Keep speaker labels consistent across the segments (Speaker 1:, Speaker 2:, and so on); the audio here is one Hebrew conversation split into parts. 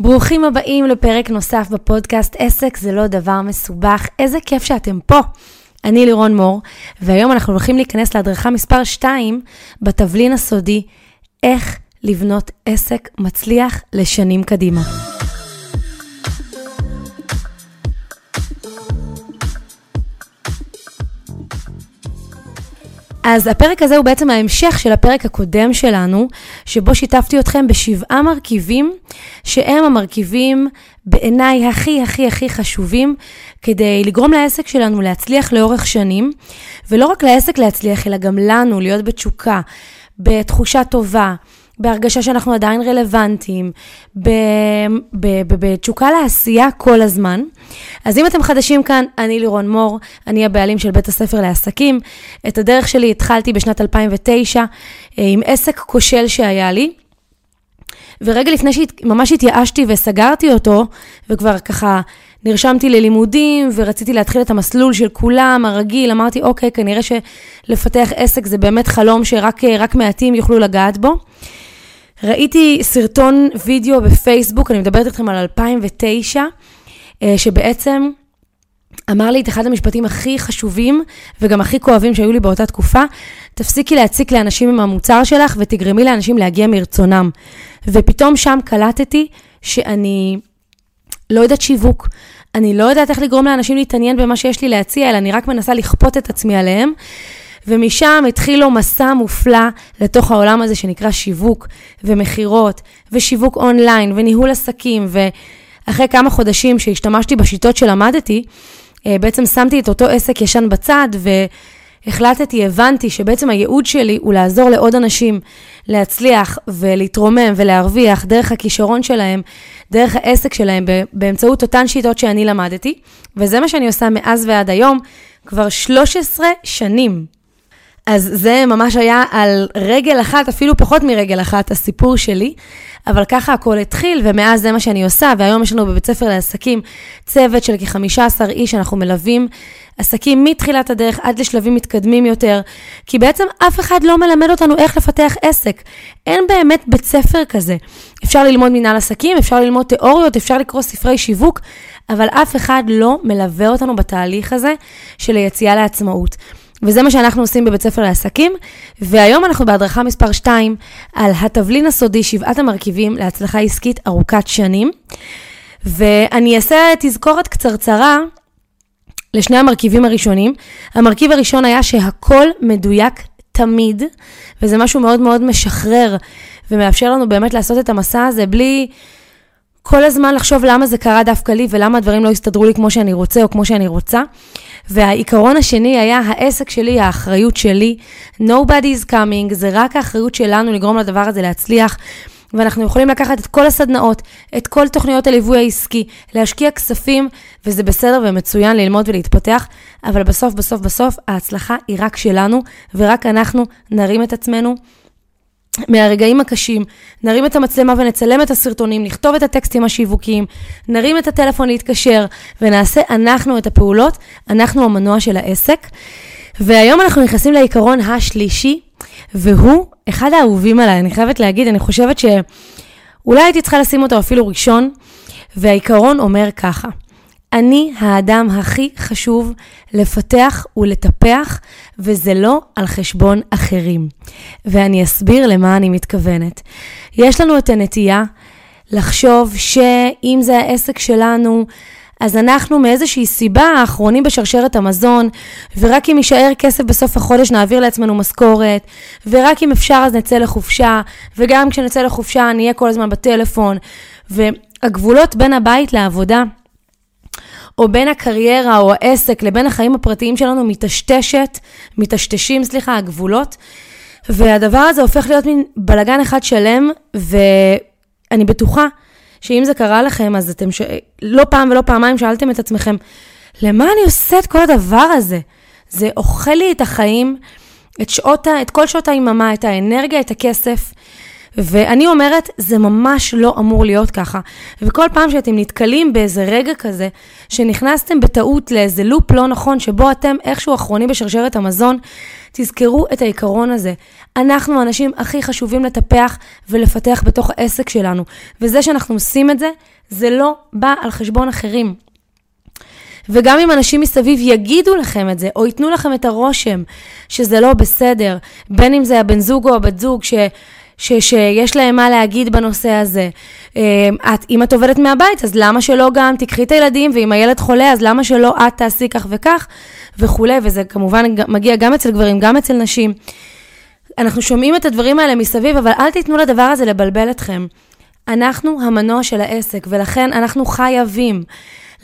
Speaker 1: ברוכים הבאים לפרק נוסף בפודקאסט עסק זה לא דבר מסובך. איזה כיף שאתם פה. אני לירון מור, והיום אנחנו הולכים להיכנס להדרכה מספר 2 בתבלין הסודי, איך לבנות עסק מצליח לשנים קדימה. אז הפרק הזה הוא בעצם ההמשך של הפרק הקודם שלנו, שבו שיתפתי אתכם בשבעה מרכיבים, שהם המרכיבים בעיניי הכי הכי הכי חשובים, כדי לגרום לעסק שלנו להצליח לאורך שנים, ולא רק לעסק להצליח, אלא גם לנו להיות בתשוקה, בתחושה טובה. בהרגשה שאנחנו עדיין רלוונטיים, בתשוקה לעשייה כל הזמן. אז אם אתם חדשים כאן, אני לירון מור, אני הבעלים של בית הספר לעסקים. את הדרך שלי התחלתי בשנת 2009 אה, עם עסק כושל שהיה לי. ורגע לפני שממש התייאשתי וסגרתי אותו, וכבר ככה נרשמתי ללימודים ורציתי להתחיל את המסלול של כולם, הרגיל, אמרתי, אוקיי, כנראה שלפתח עסק זה באמת חלום שרק מעטים יוכלו לגעת בו. ראיתי סרטון וידאו בפייסבוק, אני מדברת איתכם על 2009, אה, שבעצם אמר לי את אחד המשפטים הכי חשובים וגם הכי כואבים שהיו לי באותה תקופה, תפסיקי להציק לאנשים עם המוצר שלך ותגרמי לאנשים להגיע מרצונם. ופתאום שם קלטתי שאני לא יודעת שיווק, אני לא יודעת איך לגרום לאנשים להתעניין במה שיש לי להציע, אלא אני רק מנסה לכפות את עצמי עליהם. ומשם התחיל לו מסע מופלא לתוך העולם הזה שנקרא שיווק ומכירות ושיווק אונליין וניהול עסקים, ואחרי כמה חודשים שהשתמשתי בשיטות שלמדתי, אה, בעצם שמתי את אותו עסק ישן בצד והחלטתי, הבנתי שבעצם הייעוד שלי הוא לעזור לעוד אנשים להצליח ולהתרומם ולהרוויח דרך הכישרון שלהם, דרך העסק שלהם, באמצעות אותן שיטות שאני למדתי, וזה מה שאני עושה מאז ועד היום, כבר 13 שנים. אז זה ממש היה על רגל אחת, אפילו פחות מרגל אחת, הסיפור שלי. אבל ככה הכל התחיל, ומאז זה מה שאני עושה, והיום יש לנו בבית ספר לעסקים צוות של כ-15 איש, אנחנו מלווים עסקים מתחילת הדרך עד לשלבים מתקדמים יותר, כי בעצם אף אחד לא מלמד אותנו איך לפתח עסק. אין באמת בית ספר כזה. אפשר ללמוד מנהל עסקים, אפשר ללמוד תיאוריות, אפשר לקרוא ספרי שיווק, אבל אף אחד לא מלווה אותנו בתהליך הזה של היציאה לעצמאות. וזה מה שאנחנו עושים בבית ספר לעסקים, והיום אנחנו בהדרכה מספר 2 על התבלין הסודי, שבעת המרכיבים להצלחה עסקית ארוכת שנים. ואני אעשה תזכורת קצרצרה לשני המרכיבים הראשונים. המרכיב הראשון היה שהכל מדויק תמיד, וזה משהו מאוד מאוד משחרר, ומאפשר לנו באמת לעשות את המסע הזה בלי כל הזמן לחשוב למה זה קרה דווקא לי, ולמה הדברים לא הסתדרו לי כמו שאני רוצה או כמו שאני רוצה. והעיקרון השני היה העסק שלי, האחריות שלי. Nobody is coming, זה רק האחריות שלנו לגרום לדבר הזה להצליח. ואנחנו יכולים לקחת את כל הסדנאות, את כל תוכניות הליווי העסקי, להשקיע כספים, וזה בסדר ומצוין ללמוד ולהתפתח, אבל בסוף, בסוף, בסוף, ההצלחה היא רק שלנו, ורק אנחנו נרים את עצמנו מהרגעים הקשים, נרים את המצלמה ונצלם את הסרטונים, נכתוב את הטקסטים השיווקיים, נרים את הטלפון להתקשר ונעשה אנחנו את הפעולות, אנחנו המנוע של העסק. והיום אנחנו נכנסים לעיקרון השלישי, והוא אחד האהובים עליי, אני חייבת להגיד, אני חושבת שאולי הייתי צריכה לשים אותו אפילו ראשון, והעיקרון אומר ככה, אני האדם הכי חשוב לפתח ולטפח, וזה לא על חשבון אחרים. ואני אסביר למה אני מתכוונת. יש לנו את הנטייה לחשוב שאם זה העסק שלנו, אז אנחנו מאיזושהי סיבה האחרונים בשרשרת המזון, ורק אם יישאר כסף בסוף החודש נעביר לעצמנו משכורת, ורק אם אפשר אז נצא לחופשה, וגם כשנצא לחופשה נהיה כל הזמן בטלפון. והגבולות בין הבית לעבודה או בין הקריירה או העסק לבין החיים הפרטיים שלנו מטשטשת, מטשטשים, סליחה, הגבולות. והדבר הזה הופך להיות מין בלגן אחד שלם, ואני בטוחה שאם זה קרה לכם, אז אתם ש... לא פעם ולא פעמיים שאלתם את עצמכם, למה אני עושה את כל הדבר הזה? זה אוכל לי את החיים, את, שעות, את כל שעות היממה, את האנרגיה, את הכסף. ואני אומרת, זה ממש לא אמור להיות ככה. וכל פעם שאתם נתקלים באיזה רגע כזה, שנכנסתם בטעות לאיזה לופ לא נכון, שבו אתם איכשהו אחרונים בשרשרת המזון, תזכרו את העיקרון הזה. אנחנו האנשים הכי חשובים לטפח ולפתח בתוך העסק שלנו. וזה שאנחנו עושים את זה, זה לא בא על חשבון אחרים. וגם אם אנשים מסביב יגידו לכם את זה, או ייתנו לכם את הרושם שזה לא בסדר, בין אם זה הבן זוג או הבת זוג, ש... ש, שיש להם מה להגיד בנושא הזה. אה, את, אם את עובדת מהבית, אז למה שלא גם תיקחי את הילדים, ואם הילד חולה, אז למה שלא את תעשי כך וכך, וכולי, וזה כמובן מגיע גם אצל גברים, גם אצל נשים. אנחנו שומעים את הדברים האלה מסביב, אבל אל תיתנו לדבר הזה לבלבל אתכם. אנחנו המנוע של העסק, ולכן אנחנו חייבים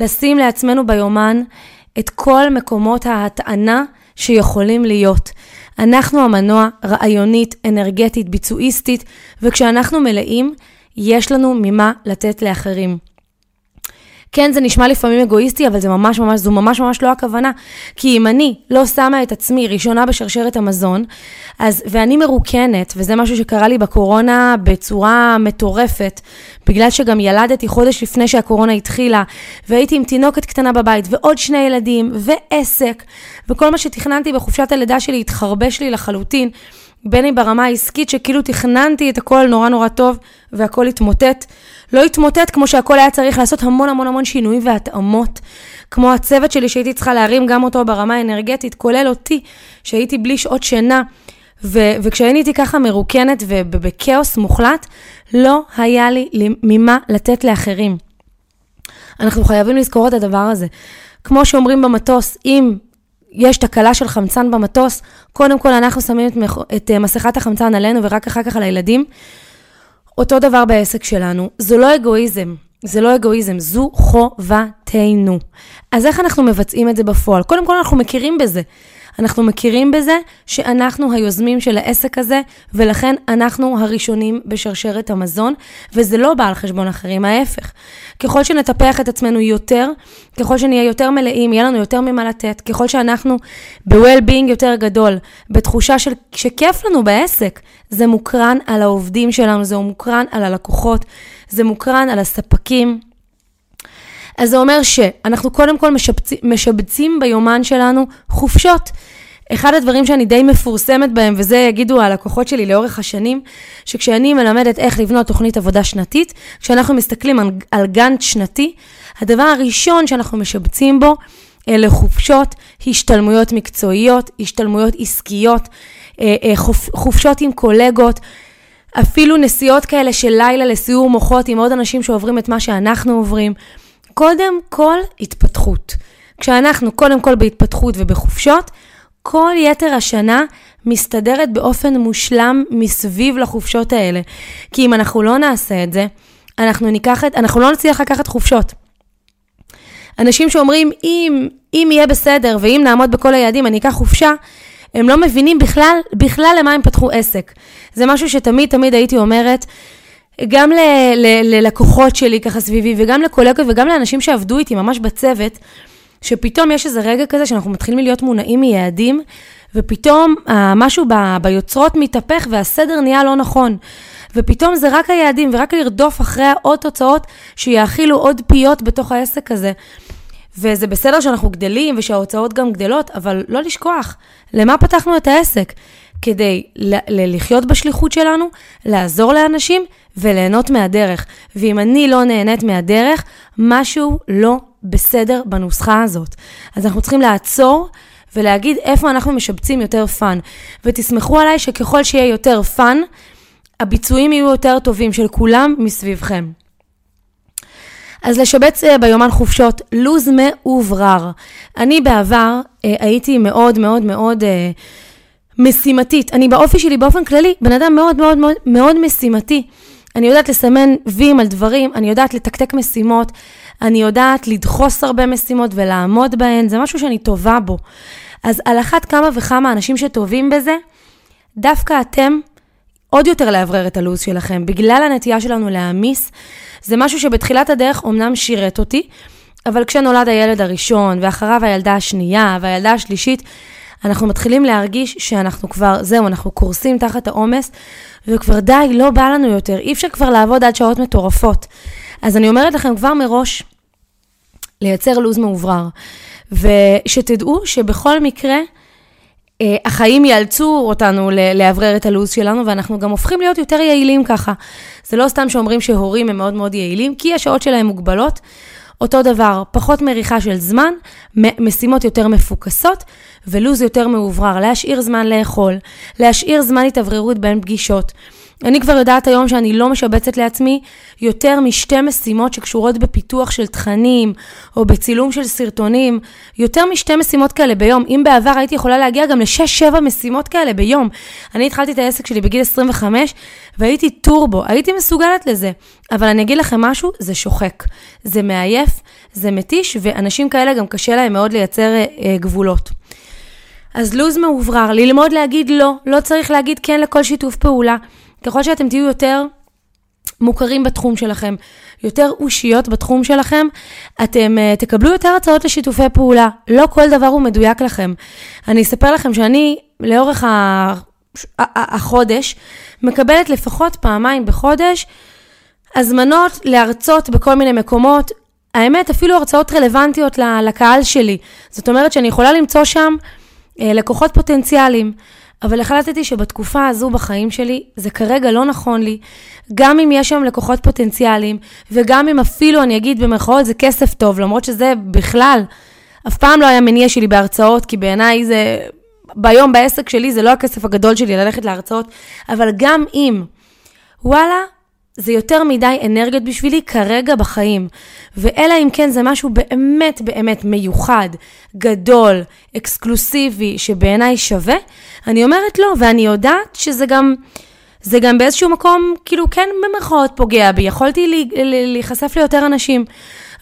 Speaker 1: לשים לעצמנו ביומן את כל מקומות ההטענה שיכולים להיות. אנחנו המנוע רעיונית, אנרגטית, ביצועיסטית, וכשאנחנו מלאים, יש לנו ממה לתת לאחרים. כן, זה נשמע לפעמים אגואיסטי, אבל זה ממש ממש, זו ממש ממש לא הכוונה. כי אם אני לא שמה את עצמי ראשונה בשרשרת המזון, אז, ואני מרוקנת, וזה משהו שקרה לי בקורונה בצורה מטורפת, בגלל שגם ילדתי חודש לפני שהקורונה התחילה, והייתי עם תינוקת קטנה בבית, ועוד שני ילדים, ועסק, וכל מה שתכננתי בחופשת הלידה שלי התחרבש לי לחלוטין. בין אם ברמה העסקית, שכאילו תכננתי את הכל נורא נורא טוב, והכל התמוטט. לא התמוטט כמו שהכל היה צריך לעשות המון המון המון שינויים והתאמות. כמו הצוות שלי שהייתי צריכה להרים גם אותו ברמה האנרגטית, כולל אותי, שהייתי בלי שעות שינה. ו- וכשהייתי ככה מרוקנת ובכאוס מוחלט, לא היה לי ממה לתת לאחרים. אנחנו חייבים לזכור את הדבר הזה. כמו שאומרים במטוס, אם יש תקלה של חמצן במטוס, קודם כל אנחנו שמים את. את uh, מסכת החמצן עלינו ורק אחר כך על הילדים. אותו דבר בעסק שלנו, זו לא אגואיזם, זה לא אגואיזם, זו חובתנו. אז איך אנחנו מבצעים את זה בפועל? קודם כל אנחנו מכירים בזה. אנחנו מכירים בזה שאנחנו היוזמים של העסק הזה, ולכן אנחנו הראשונים בשרשרת המזון, וזה לא בא על חשבון אחרים, ההפך. ככל שנטפח את עצמנו יותר, ככל שנהיה יותר מלאים, יהיה לנו יותר ממה לתת, ככל שאנחנו ב-well-being יותר גדול, בתחושה של שכיף לנו בעסק, זה מוקרן על העובדים שלנו, זה מוקרן על הלקוחות, זה מוקרן על הספקים. אז זה אומר שאנחנו קודם כל משבצ... משבצים ביומן שלנו חופשות. אחד הדברים שאני די מפורסמת בהם, וזה יגידו הלקוחות שלי לאורך השנים, שכשאני מלמדת איך לבנות תוכנית עבודה שנתית, כשאנחנו מסתכלים על, על גאנט שנתי, הדבר הראשון שאנחנו משבצים בו אלה חופשות, השתלמויות מקצועיות, השתלמויות עסקיות, אה, אה, חופ, חופשות עם קולגות, אפילו נסיעות כאלה של לילה לסיור מוחות עם עוד אנשים שעוברים את מה שאנחנו עוברים. קודם כל התפתחות. כשאנחנו קודם כל בהתפתחות ובחופשות, כל יתר השנה מסתדרת באופן מושלם מסביב לחופשות האלה. כי אם אנחנו לא נעשה את זה, אנחנו ניקח את, אנחנו לא נצליח לקחת חופשות. אנשים שאומרים, אם, אם יהיה בסדר ואם נעמוד בכל היעדים, אני אקח חופשה, הם לא מבינים בכלל, בכלל למה הם פתחו עסק. זה משהו שתמיד תמיד הייתי אומרת, גם ל, ל, ללקוחות שלי ככה סביבי, וגם לקולגות וגם לאנשים שעבדו איתי ממש בצוות, שפתאום יש איזה רגע כזה שאנחנו מתחילים להיות מונעים מיעדים, ופתאום אה, משהו ב, ביוצרות מתהפך והסדר נהיה לא נכון. ופתאום זה רק היעדים ורק לרדוף אחרי העוד תוצאות שיאכילו עוד פיות בתוך העסק הזה. וזה בסדר שאנחנו גדלים ושההוצאות גם גדלות, אבל לא לשכוח, למה פתחנו את העסק? כדי לחיות בשליחות שלנו, לעזור לאנשים וליהנות מהדרך. ואם אני לא נהנית מהדרך, משהו לא בסדר בנוסחה הזאת. אז אנחנו צריכים לעצור ולהגיד איפה אנחנו משבצים יותר fun. ותסמכו עליי שככל שיהיה יותר fun, הביצועים יהיו יותר טובים של כולם מסביבכם. אז לשבץ אה, ביומן חופשות, לוז מאוברר. אני בעבר אה, הייתי מאוד מאוד מאוד אה, משימתית. אני באופי שלי באופן כללי, בן אדם מאוד מאוד מאוד, מאוד משימתי. אני יודעת לסמן ויים על דברים, אני יודעת לתקתק משימות, אני יודעת לדחוס הרבה משימות ולעמוד בהן, זה משהו שאני טובה בו. אז על אחת כמה וכמה אנשים שטובים בזה, דווקא אתם עוד יותר לאוורר את הלו"ז שלכם, בגלל הנטייה שלנו להעמיס. זה משהו שבתחילת הדרך אמנם שירת אותי, אבל כשנולד הילד הראשון, ואחריו הילדה השנייה, והילדה השלישית, אנחנו מתחילים להרגיש שאנחנו כבר, זהו, אנחנו קורסים תחת העומס, וכבר די, לא בא לנו יותר, אי אפשר כבר לעבוד עד שעות מטורפות. אז אני אומרת לכם כבר מראש, לייצר לו"ז מאוברר, ושתדעו שבכל מקרה, אה, החיים יאלצו אותנו לאוורר את הלו"ז שלנו, ואנחנו גם הופכים להיות יותר יעילים ככה. זה לא סתם שאומרים שהורים הם מאוד מאוד יעילים, כי השעות שלהם מוגבלות. אותו דבר, פחות מריחה של זמן, משימות יותר מפוקסות ולו"ז יותר מאוברר. להשאיר זמן לאכול, להשאיר זמן התאווררות בין פגישות. אני כבר יודעת היום שאני לא משבצת לעצמי יותר משתי משימות שקשורות בפיתוח של תכנים או בצילום של סרטונים, יותר משתי משימות כאלה ביום. אם בעבר הייתי יכולה להגיע גם לשש-שבע משימות כאלה ביום. אני התחלתי את העסק שלי בגיל 25 והייתי טורבו, הייתי מסוגלת לזה. אבל אני אגיד לכם משהו, זה שוחק. זה מעייף, זה מתיש, ואנשים כאלה גם קשה להם מאוד לייצר אה, גבולות. אז לו"ז מאוברר, ללמוד להגיד לא, לא צריך להגיד כן לכל שיתוף פעולה. ככל שאתם תהיו יותר מוכרים בתחום שלכם, יותר אושיות בתחום שלכם, אתם uh, תקבלו יותר הצעות לשיתופי פעולה. לא כל דבר הוא מדויק לכם. אני אספר לכם שאני, לאורך ה... החודש, מקבלת לפחות פעמיים בחודש הזמנות להרצות בכל מיני מקומות. האמת, אפילו הרצאות רלוונטיות לקהל שלי. זאת אומרת שאני יכולה למצוא שם לקוחות פוטנציאליים. אבל החלטתי שבתקופה הזו בחיים שלי, זה כרגע לא נכון לי, גם אם יש שם לקוחות פוטנציאליים, וגם אם אפילו, אני אגיד במרכאות, זה כסף טוב, למרות שזה בכלל, אף פעם לא היה מניע שלי בהרצאות, כי בעיניי זה, ביום בעסק שלי זה לא הכסף הגדול שלי ללכת להרצאות, אבל גם אם, וואלה, זה יותר מדי אנרגיות בשבילי כרגע בחיים. ואלא אם כן זה משהו באמת באמת מיוחד, גדול, אקסקלוסיבי, שבעיניי שווה, אני אומרת לא, ואני יודעת שזה גם, זה גם באיזשהו מקום, כאילו כן במרכאות פוגע בי, יכולתי להיחשף ליותר אנשים,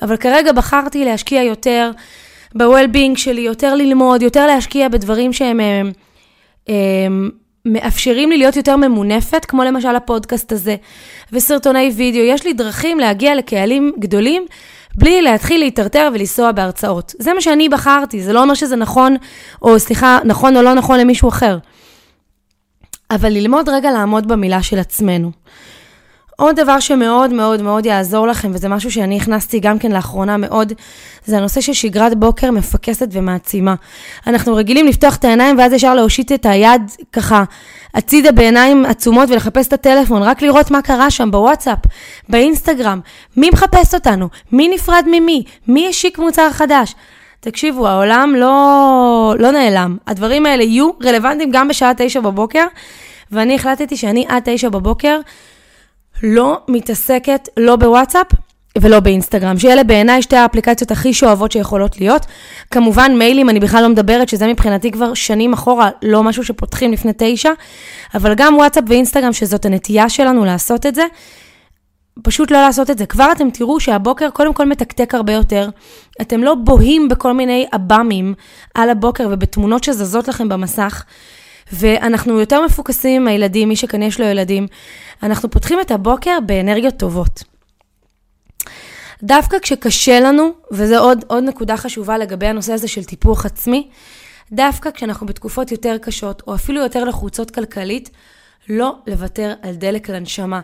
Speaker 1: אבל כרגע בחרתי להשקיע יותר ב-well-being שלי, יותר ללמוד, יותר להשקיע בדברים שהם... הם, הם, מאפשרים לי להיות יותר ממונפת, כמו למשל הפודקאסט הזה, וסרטוני וידאו. יש לי דרכים להגיע לקהלים גדולים בלי להתחיל להיטרטר ולנסוע בהרצאות. זה מה שאני בחרתי, זה לא אומר שזה נכון, או סליחה, נכון או לא נכון למישהו אחר. אבל ללמוד רגע לעמוד במילה של עצמנו. עוד דבר שמאוד מאוד מאוד יעזור לכם, וזה משהו שאני הכנסתי גם כן לאחרונה מאוד, זה הנושא של שגרת בוקר מפקסת ומעצימה. אנחנו רגילים לפתוח את העיניים ואז ישר להושיט את היד ככה הצידה בעיניים עצומות ולחפש את הטלפון, רק לראות מה קרה שם בוואטסאפ, באינסטגרם, מי מחפש אותנו, מי נפרד ממי, מי השיק מוצר חדש. תקשיבו, העולם לא, לא נעלם. הדברים האלה יהיו רלוונטיים גם בשעה תשע בבוקר, ואני החלטתי שאני עד תשע בבוקר לא מתעסקת לא בוואטסאפ ולא באינסטגרם, שאלה בעיניי שתי האפליקציות הכי שואבות שיכולות להיות. כמובן מיילים, אני בכלל לא מדברת, שזה מבחינתי כבר שנים אחורה, לא משהו שפותחים לפני תשע, אבל גם וואטסאפ ואינסטגרם, שזאת הנטייה שלנו לעשות את זה, פשוט לא לעשות את זה. כבר אתם תראו שהבוקר קודם כל מתקתק הרבה יותר. אתם לא בוהים בכל מיני עב"מים על הבוקר ובתמונות שזזות לכם במסך. ואנחנו יותר מפוקסים עם הילדים, מי שכאן יש לו ילדים. אנחנו פותחים את הבוקר באנרגיות טובות. דווקא כשקשה לנו, וזו עוד, עוד נקודה חשובה לגבי הנושא הזה של טיפוח עצמי, דווקא כשאנחנו בתקופות יותר קשות, או אפילו יותר לחוצות כלכלית, לא לוותר על דלק לנשמה.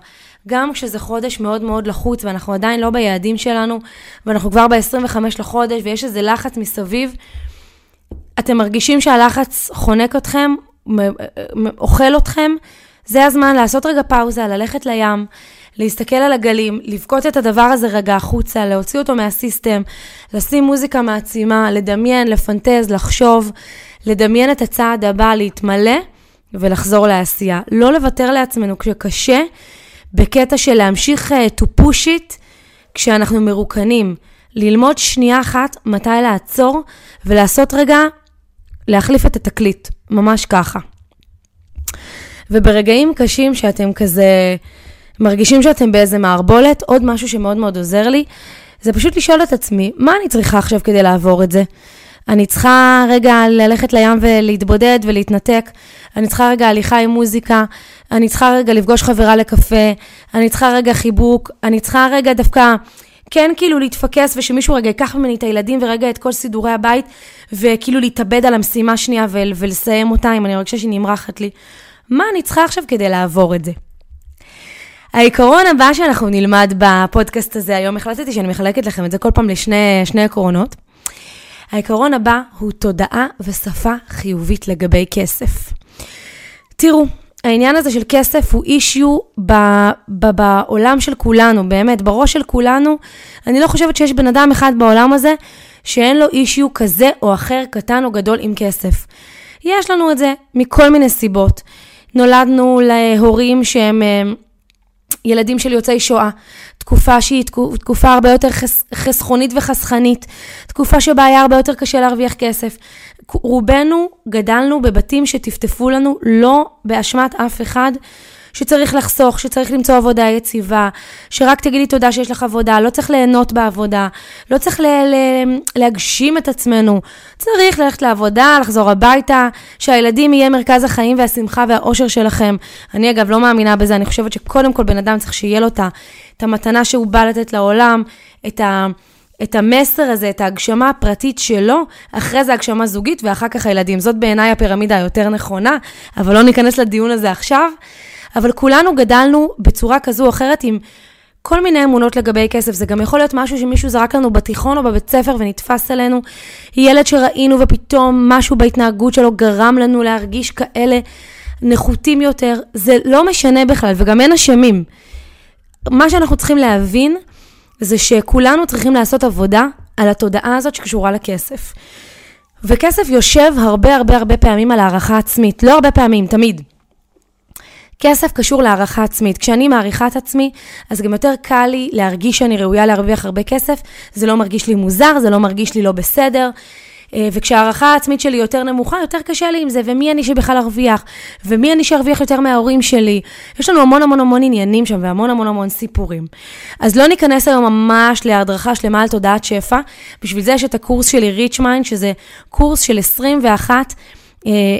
Speaker 1: גם כשזה חודש מאוד מאוד לחוץ ואנחנו עדיין לא ביעדים שלנו, ואנחנו כבר ב-25 לחודש ויש איזה לחץ מסביב, אתם מרגישים שהלחץ חונק אתכם, אוכל אתכם, זה הזמן לעשות רגע פאוזה, ללכת לים, להסתכל על הגלים, לבכות את הדבר הזה רגע החוצה, להוציא אותו מהסיסטם, לשים מוזיקה מעצימה, לדמיין, לפנטז, לחשוב, לדמיין את הצעד הבא, להתמלא ולחזור לעשייה. לא לוותר לעצמנו כשקשה, בקטע של להמשיך uh, to push it כשאנחנו מרוקנים. ללמוד שנייה אחת מתי לעצור ולעשות רגע, להחליף את התקליט, ממש ככה. וברגעים קשים שאתם כזה מרגישים שאתם באיזה מערבולת, עוד משהו שמאוד מאוד עוזר לי, זה פשוט לשאול את עצמי, מה אני צריכה עכשיו כדי לעבור את זה? אני צריכה רגע ללכת לים ולהתבודד ולהתנתק, אני צריכה רגע הליכה עם מוזיקה, אני צריכה רגע לפגוש חברה לקפה, אני צריכה רגע חיבוק, אני צריכה רגע דווקא... כן כאילו להתפקס ושמישהו רגע ייקח ממני את הילדים ורגע את כל סידורי הבית וכאילו להתאבד על המשימה שנייה ולסיים אותה אם אני מרגישה שהיא נמרחת לי. מה אני צריכה עכשיו כדי לעבור את זה? העיקרון הבא שאנחנו נלמד בפודקאסט הזה היום, החלטתי שאני מחלקת לכם את זה כל פעם לשני עקרונות. העיקרון הבא הוא תודעה ושפה חיובית לגבי כסף. תראו, העניין הזה של כסף הוא אישיו ב- ב- בעולם של כולנו, באמת, בראש של כולנו. אני לא חושבת שיש בן אדם אחד בעולם הזה שאין לו אישיו כזה או אחר, קטן או גדול, עם כסף. יש לנו את זה מכל מיני סיבות. נולדנו להורים שהם אה, ילדים של יוצאי שואה, תקופה שהיא תקופה הרבה יותר חס, חסכונית וחסכנית, תקופה שבה היה הרבה יותר קשה להרוויח כסף. רובנו גדלנו בבתים שטפטפו לנו לא באשמת אף אחד. שצריך לחסוך, שצריך למצוא עבודה יציבה, שרק תגידי תודה שיש לך עבודה, לא צריך ליהנות בעבודה, לא צריך ל- ל- להגשים את עצמנו, צריך ללכת לעבודה, לחזור הביתה, שהילדים יהיה מרכז החיים והשמחה והאושר שלכם. אני אגב לא מאמינה בזה, אני חושבת שקודם כל בן אדם צריך שיהיה לו את המתנה שהוא בא לתת לעולם, את ה... את המסר הזה, את ההגשמה הפרטית שלו, אחרי זה הגשמה זוגית ואחר כך הילדים. זאת בעיניי הפירמידה היותר נכונה, אבל לא ניכנס לדיון הזה עכשיו. אבל כולנו גדלנו בצורה כזו או אחרת עם כל מיני אמונות לגבי כסף. זה גם יכול להיות משהו שמישהו זרק לנו בתיכון או בבית ספר ונתפס עלינו. ילד שראינו ופתאום משהו בהתנהגות שלו גרם לנו להרגיש כאלה נחותים יותר. זה לא משנה בכלל, וגם אין אשמים. מה שאנחנו צריכים להבין זה שכולנו צריכים לעשות עבודה על התודעה הזאת שקשורה לכסף. וכסף יושב הרבה הרבה הרבה פעמים על הערכה עצמית. לא הרבה פעמים, תמיד. כסף קשור להערכה עצמית. כשאני מעריכה את עצמי, אז גם יותר קל לי להרגיש שאני ראויה להרוויח הרבה כסף. זה לא מרגיש לי מוזר, זה לא מרגיש לי לא בסדר. אה, וכשהערכה העצמית שלי יותר נמוכה, יותר קשה לי עם זה, ומי אני שבכלל ארוויח, ומי אני שארוויח יותר מההורים שלי. יש לנו המון המון המון עניינים שם, והמון המון המון סיפורים. אז לא ניכנס היום ממש להדרכה שלמה על תודעת שפע, בשביל זה יש את הקורס שלי, Rich Mind, שזה קורס של 21 אה,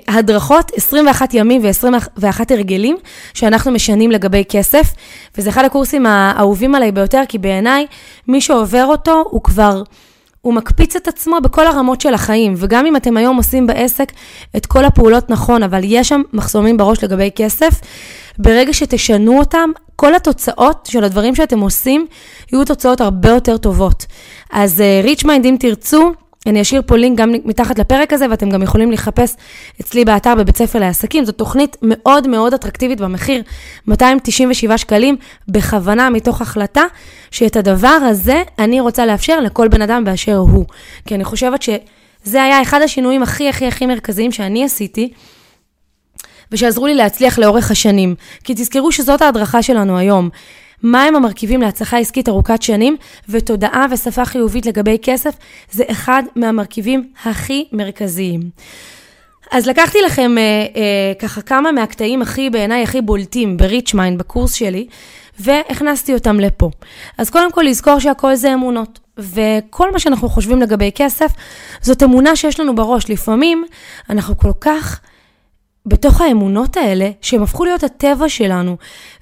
Speaker 1: הדרכות, 21 ימים ו-21 הרגלים שאנחנו משנים לגבי כסף, וזה אחד הקורסים האהובים עליי ביותר, כי בעיניי, מי שעובר אותו, הוא כבר... הוא מקפיץ את עצמו בכל הרמות של החיים, וגם אם אתם היום עושים בעסק את כל הפעולות נכון, אבל יש שם מחסומים בראש לגבי כסף, ברגע שתשנו אותם, כל התוצאות של הדברים שאתם עושים יהיו תוצאות הרבה יותר טובות. אז Rich Mind, אם תרצו, אני אשאיר פה לינק גם מתחת לפרק הזה, ואתם גם יכולים לחפש אצלי באתר בבית ספר לעסקים. זו תוכנית מאוד מאוד אטרקטיבית במחיר, 297 שקלים, בכוונה מתוך החלטה שאת הדבר הזה אני רוצה לאפשר לכל בן אדם באשר הוא. כי אני חושבת שזה היה אחד השינויים הכי הכי הכי מרכזיים שאני עשיתי. ושעזרו לי להצליח לאורך השנים. כי תזכרו שזאת ההדרכה שלנו היום. מהם המרכיבים להצלחה עסקית ארוכת שנים, ותודעה ושפה חיובית לגבי כסף, זה אחד מהמרכיבים הכי מרכזיים. אז לקחתי לכם אה, אה, ככה כמה מהקטעים הכי, בעיניי, הכי בולטים ב Rich Mind, בקורס שלי, והכנסתי אותם לפה. אז קודם כל לזכור שהכל זה אמונות. וכל מה שאנחנו חושבים לגבי כסף, זאת אמונה שיש לנו בראש. לפעמים אנחנו כל כך בתוך האמונות האלה, שהם הפכו להיות הטבע שלנו,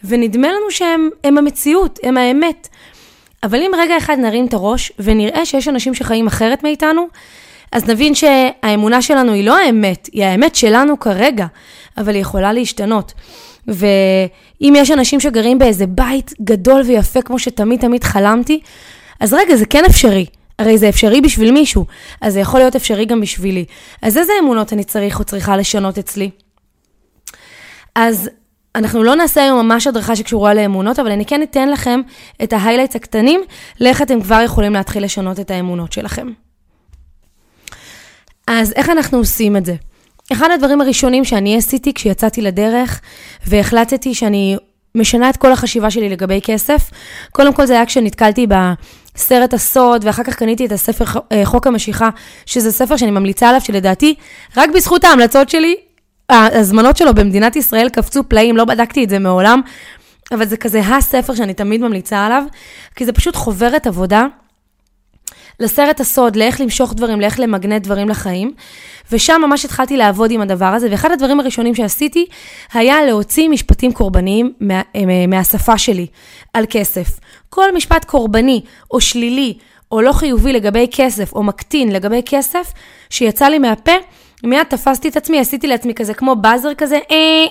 Speaker 1: ונדמה לנו שהם המציאות, הם האמת. אבל אם רגע אחד נרים את הראש ונראה שיש אנשים שחיים אחרת מאיתנו, אז נבין שהאמונה שלנו היא לא האמת, היא האמת שלנו כרגע, אבל היא יכולה להשתנות. ואם יש אנשים שגרים באיזה בית גדול ויפה כמו שתמיד תמיד חלמתי, אז רגע, זה כן אפשרי. הרי זה אפשרי בשביל מישהו, אז זה יכול להיות אפשרי גם בשבילי. אז איזה אמונות אני צריך או צריכה לשנות אצלי? אז אנחנו לא נעשה היום ממש הדרכה שקשורה לאמונות, אבל אני כן אתן לכם את ההיילייטס הקטנים, לאיך אתם כבר יכולים להתחיל לשנות את האמונות שלכם. אז איך אנחנו עושים את זה? אחד הדברים הראשונים שאני עשיתי כשיצאתי לדרך, והחלטתי שאני משנה את כל החשיבה שלי לגבי כסף, קודם כל זה היה כשנתקלתי בסרט הסוד, ואחר כך קניתי את הספר אה, חוק המשיכה, שזה ספר שאני ממליצה עליו, שלדעתי, רק בזכות ההמלצות שלי, ההזמנות שלו במדינת ישראל קפצו פלאים, לא בדקתי את זה מעולם, אבל זה כזה הספר שאני תמיד ממליצה עליו, כי זה פשוט חוברת עבודה לסרט הסוד, לאיך למשוך דברים, לאיך למגנט דברים לחיים. ושם ממש התחלתי לעבוד עם הדבר הזה, ואחד הדברים הראשונים שעשיתי היה להוציא משפטים קורבניים מה, מהשפה שלי על כסף. כל משפט קורבני או שלילי או לא חיובי לגבי כסף או מקטין לגבי כסף שיצא לי מהפה, מיד תפסתי את עצמי, עשיתי לעצמי כזה כמו באזר כזה, אה,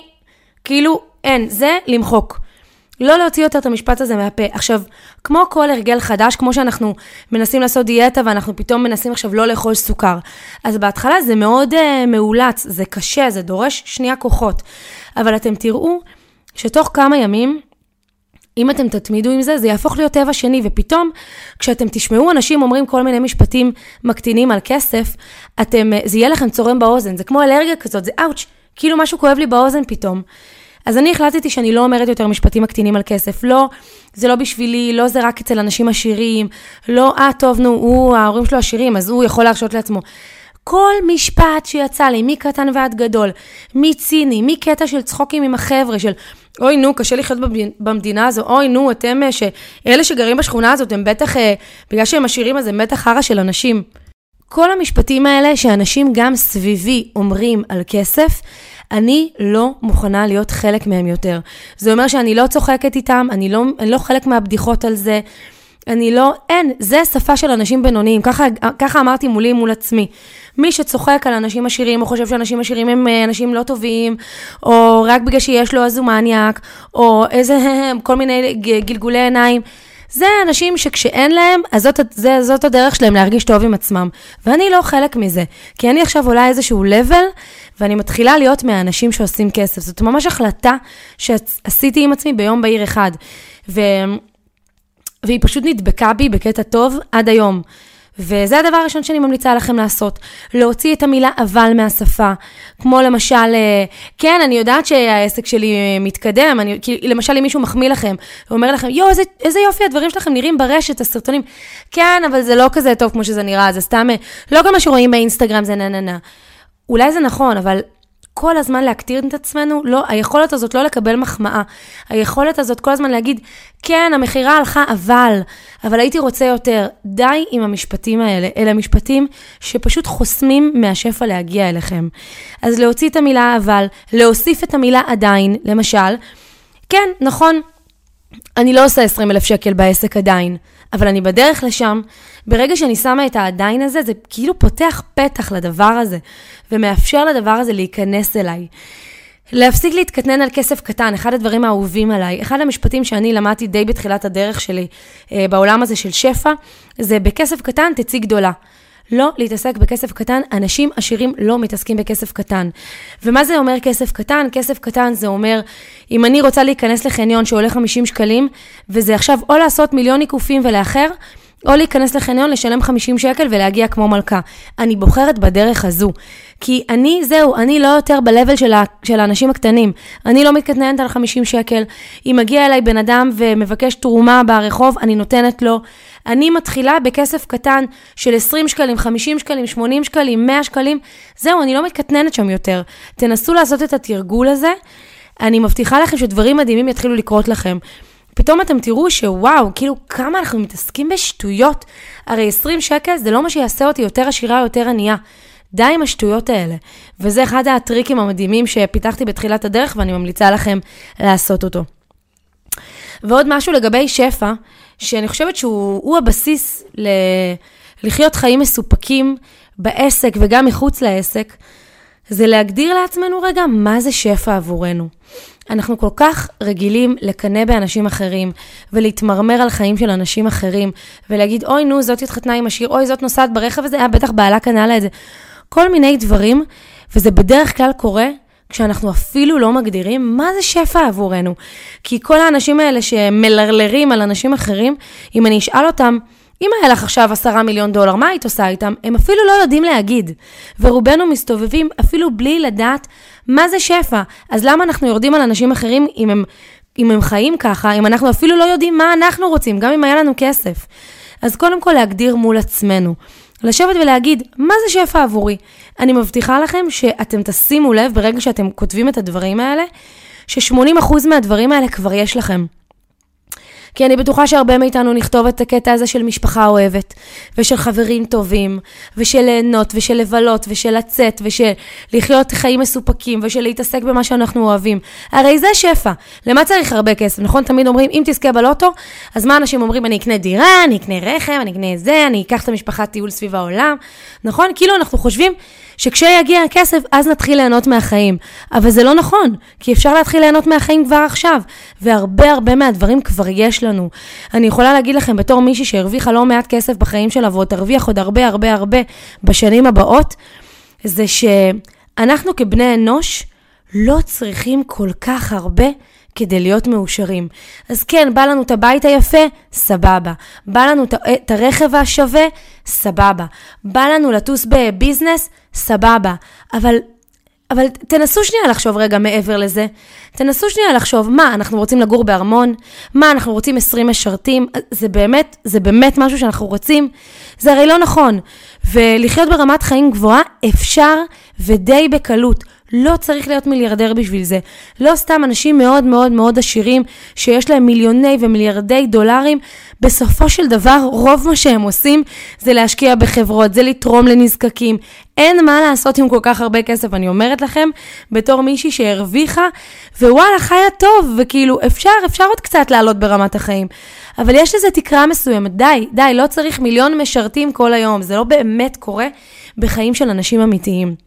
Speaker 1: כאילו אין, זה למחוק. לא להוציא יותר את המשפט הזה מהפה. עכשיו, כמו כל הרגל חדש, כמו שאנחנו מנסים לעשות דיאטה ואנחנו פתאום מנסים עכשיו לא לאכול סוכר, אז בהתחלה זה מאוד uh, מאולץ, זה קשה, זה דורש שנייה כוחות. אבל אתם תראו שתוך כמה ימים, אם אתם תתמידו עם זה, זה יהפוך להיות טבע שני, ופתאום, כשאתם תשמעו אנשים אומרים כל מיני משפטים מקטינים על כסף, אתם, אה, זה יהיה לכם צורם באוזן, זה כמו אלרגיה כזאת, זה אאוץ', כאילו משהו כואב לי באוזן פתאום. אז אני החלטתי שאני לא אומרת יותר משפטים מקטינים על כסף. לא, זה לא בשבילי, לא זה רק אצל אנשים עשירים, לא, אה, טוב, נו, הוא, ההורים שלו עשירים, אז הוא יכול להרשות לעצמו. כל משפט שיצא לי, מקטן ועד גדול, מציני, מקטע של צחוקים עם החבר'ה, של אוי נו, קשה לחיות במדינה הזו, אוי נו, אתם, אה. אלה שגרים בשכונה הזאת, הם בטח, אה, בגלל שהם עשירים, אז הם בטח חרא של אנשים. כל המשפטים האלה שאנשים גם סביבי אומרים על כסף, אני לא מוכנה להיות חלק מהם יותר. זה אומר שאני לא צוחקת איתם, אני לא, אני לא חלק מהבדיחות על זה. אני לא, אין, זה שפה של אנשים בינוניים, ככה, ככה אמרתי מולי מול עצמי. מי שצוחק על אנשים עשירים, או חושב שאנשים עשירים הם אה, אנשים לא טובים, או רק בגלל שיש לו אז הוא מניאק, או איזה, כל מיני גלגולי עיניים. זה אנשים שכשאין להם, אז זאת, זה, זאת הדרך שלהם להרגיש טוב עם עצמם. ואני לא חלק מזה, כי אני עכשיו עולה איזשהו level, ואני מתחילה להיות מהאנשים שעושים כסף. זאת ממש החלטה שעשיתי עם עצמי ביום בהיר אחד. ו... והיא פשוט נדבקה בי בקטע טוב עד היום. וזה הדבר הראשון שאני ממליצה לכם לעשות, להוציא את המילה אבל מהשפה. כמו למשל, אה, כן, אני יודעת שהעסק שלי אה, מתקדם, אני, כי למשל אם מישהו מחמיא לכם, הוא אומר לכם, יואו, איזה, איזה יופי, הדברים שלכם נראים ברשת, הסרטונים. כן, אבל זה לא כזה טוב כמו שזה נראה, זה סתם, אה, לא כל מה שרואים באינסטגרם זה נה נה נה. אולי זה נכון, אבל כל הזמן להקטיר את עצמנו, לא, היכולת הזאת לא לקבל מחמאה. היכולת הזאת כל הזמן להגיד, כן, המכירה הלכה, אבל, אבל הייתי רוצה יותר. די עם המשפטים האלה. אלה משפטים שפשוט חוסמים מהשפע להגיע אליכם. אז להוציא את המילה אבל, להוסיף את המילה עדיין, למשל, כן, נכון, אני לא עושה 20 אלף שקל בעסק עדיין, אבל אני בדרך לשם. ברגע שאני שמה את העדיין הזה, זה כאילו פותח פתח לדבר הזה, ומאפשר לדבר הזה להיכנס אליי. להפסיק להתקטנן על כסף קטן, אחד הדברים האהובים עליי. אחד המשפטים שאני למדתי די בתחילת הדרך שלי אה, בעולם הזה של שפע, זה בכסף קטן תצאי גדולה. לא להתעסק בכסף קטן, אנשים עשירים לא מתעסקים בכסף קטן. ומה זה אומר כסף קטן? כסף קטן זה אומר, אם אני רוצה להיכנס לחניון שעולה 50 שקלים, וזה עכשיו או לעשות מיליון עיקופים ולאחר, או להיכנס לחניון, לשלם 50 שקל ולהגיע כמו מלכה. אני בוחרת בדרך הזו. כי אני, זהו, אני לא יותר ב-level של, של האנשים הקטנים. אני לא מתקטננת על 50 שקל. אם מגיע אליי בן אדם ומבקש תרומה ברחוב, אני נותנת לו. אני מתחילה בכסף קטן של 20 שקלים, 50 שקלים, 80 שקלים, 100 שקלים. זהו, אני לא מתקטננת שם יותר. תנסו לעשות את התרגול הזה. אני מבטיחה לכם שדברים מדהימים יתחילו לקרות לכם. פתאום אתם תראו שוואו, כאילו כמה אנחנו מתעסקים בשטויות. הרי 20 שקל זה לא מה שיעשה אותי יותר עשירה או יותר ענייה. די עם השטויות האלה. וזה אחד הטריקים המדהימים שפיתחתי בתחילת הדרך ואני ממליצה לכם לעשות אותו. ועוד משהו לגבי שפע, שאני חושבת שהוא הבסיס ל... לחיות חיים מסופקים בעסק וגם מחוץ לעסק, זה להגדיר לעצמנו רגע מה זה שפע עבורנו. אנחנו כל כך רגילים לקנא באנשים אחרים, ולהתמרמר על חיים של אנשים אחרים, ולהגיד, אוי, נו, זאת התחתנה עם השיר, אוי, זאת נוסעת ברכב הזה, היה בטח בעלה קנה לה את זה. כל מיני דברים, וזה בדרך כלל קורה כשאנחנו אפילו לא מגדירים מה זה שפע עבורנו. כי כל האנשים האלה שמלרלרים על אנשים אחרים, אם אני אשאל אותם, אם היה לך עכשיו עשרה מיליון דולר, מה היית עושה איתם? הם אפילו לא יודעים להגיד. ורובנו מסתובבים אפילו בלי לדעת מה זה שפע. אז למה אנחנו יורדים על אנשים אחרים אם הם, אם הם חיים ככה, אם אנחנו אפילו לא יודעים מה אנחנו רוצים, גם אם היה לנו כסף? אז קודם כל להגדיר מול עצמנו. לשבת ולהגיד, מה זה שפע עבורי? אני מבטיחה לכם שאתם תשימו לב ברגע שאתם כותבים את הדברים האלה, ש-80% מהדברים האלה כבר יש לכם. כי אני בטוחה שהרבה מאיתנו נכתוב את הקטע הזה של משפחה אוהבת, ושל חברים טובים, ושל ליהנות, ושל לבלות, ושל לצאת, ושל לחיות חיים מסופקים, ושל להתעסק במה שאנחנו אוהבים. הרי זה שפע. למה צריך הרבה כסף? נכון? תמיד אומרים, אם תזכה בלוטו, אז מה אנשים אומרים? אני אקנה דירה, אני אקנה רכב, אני אקנה זה, אני אקח את המשפחה טיול סביב העולם. נכון? כאילו אנחנו חושבים שכשיגיע הכסף, אז נתחיל ליהנות מהחיים. אבל זה לא נכון, כי אפשר להתחיל ליהנות מהחיים כבר עכשיו, והרבה הרבה מהדברים כבר יש לנו. אני יכולה להגיד לכם, בתור מישהי שהרוויחה לא מעט כסף בחיים שלה, ועוד תרוויח עוד הרבה הרבה הרבה בשנים הבאות, זה שאנחנו כבני אנוש לא צריכים כל כך הרבה כדי להיות מאושרים. אז כן, בא לנו את הבית היפה, סבבה. בא לנו את הרכב השווה, סבבה. בא לנו לטוס בביזנס, סבבה. אבל, אבל תנסו שנייה לחשוב רגע מעבר לזה. תנסו שנייה לחשוב, מה, אנחנו רוצים לגור בארמון? מה, אנחנו רוצים 20 משרתים? זה באמת, זה באמת משהו שאנחנו רוצים? זה הרי לא נכון. ולחיות ברמת חיים גבוהה אפשר ודי בקלות. לא צריך להיות מיליארדר בשביל זה. לא סתם אנשים מאוד מאוד מאוד עשירים, שיש להם מיליוני ומיליארדי דולרים, בסופו של דבר, רוב מה שהם עושים זה להשקיע בחברות, זה לתרום לנזקקים. אין מה לעשות עם כל כך הרבה כסף, אני אומרת לכם, בתור מישהי שהרוויחה, ווואלה, חיה טוב, וכאילו, אפשר, אפשר עוד קצת לעלות ברמת החיים. אבל יש לזה תקרה מסוימת, די, די, לא צריך מיליון משרתים כל היום, זה לא באמת קורה בחיים של אנשים אמיתיים.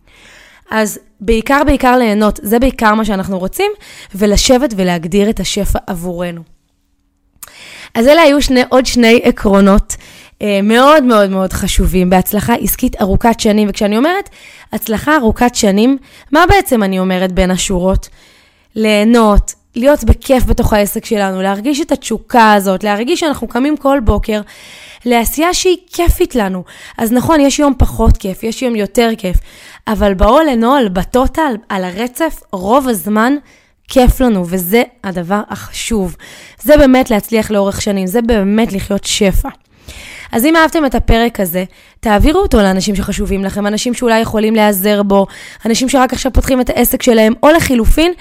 Speaker 1: אז בעיקר בעיקר ליהנות, זה בעיקר מה שאנחנו רוצים, ולשבת ולהגדיר את השפע עבורנו. אז אלה היו שני, עוד שני עקרונות אה, מאוד מאוד מאוד חשובים בהצלחה עסקית ארוכת שנים. וכשאני אומרת הצלחה ארוכת שנים, מה בעצם אני אומרת בין השורות? ליהנות, להיות בכיף בתוך העסק שלנו, להרגיש את התשוקה הזאת, להרגיש שאנחנו קמים כל בוקר לעשייה שהיא כיפית לנו. אז נכון, יש יום פחות כיף, יש יום יותר כיף, אבל ב-all in all, בטוטל, על הרצף, רוב הזמן כיף לנו, וזה הדבר החשוב. זה באמת להצליח לאורך שנים, זה באמת לחיות שפע. אז אם אהבתם את הפרק הזה, תעבירו אותו לאנשים שחשובים לכם, אנשים שאולי יכולים להיעזר בו, אנשים שרק עכשיו פותחים את העסק שלהם, או לחילופין,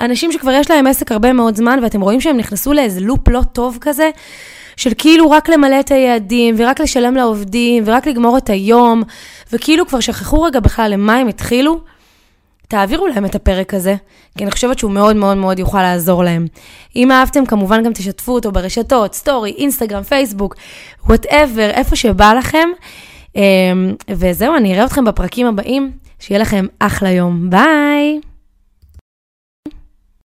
Speaker 1: אנשים שכבר יש להם עסק הרבה מאוד זמן, ואתם רואים שהם נכנסו לאיזה לופ לא טוב כזה, של כאילו רק למלא את היעדים, ורק לשלם לעובדים, ורק לגמור את היום, וכאילו כבר שכחו רגע בכלל למה הם התחילו. תעבירו להם את הפרק הזה, כי אני חושבת שהוא מאוד מאוד מאוד יוכל לעזור להם. אם אהבתם, כמובן גם תשתפו אותו ברשתות, סטורי, אינסטגרם, פייסבוק, whatever, איפה שבא לכם. אמ, וזהו, אני אראה אתכם בפרקים הבאים. שיהיה לכם אחלה יום. ביי!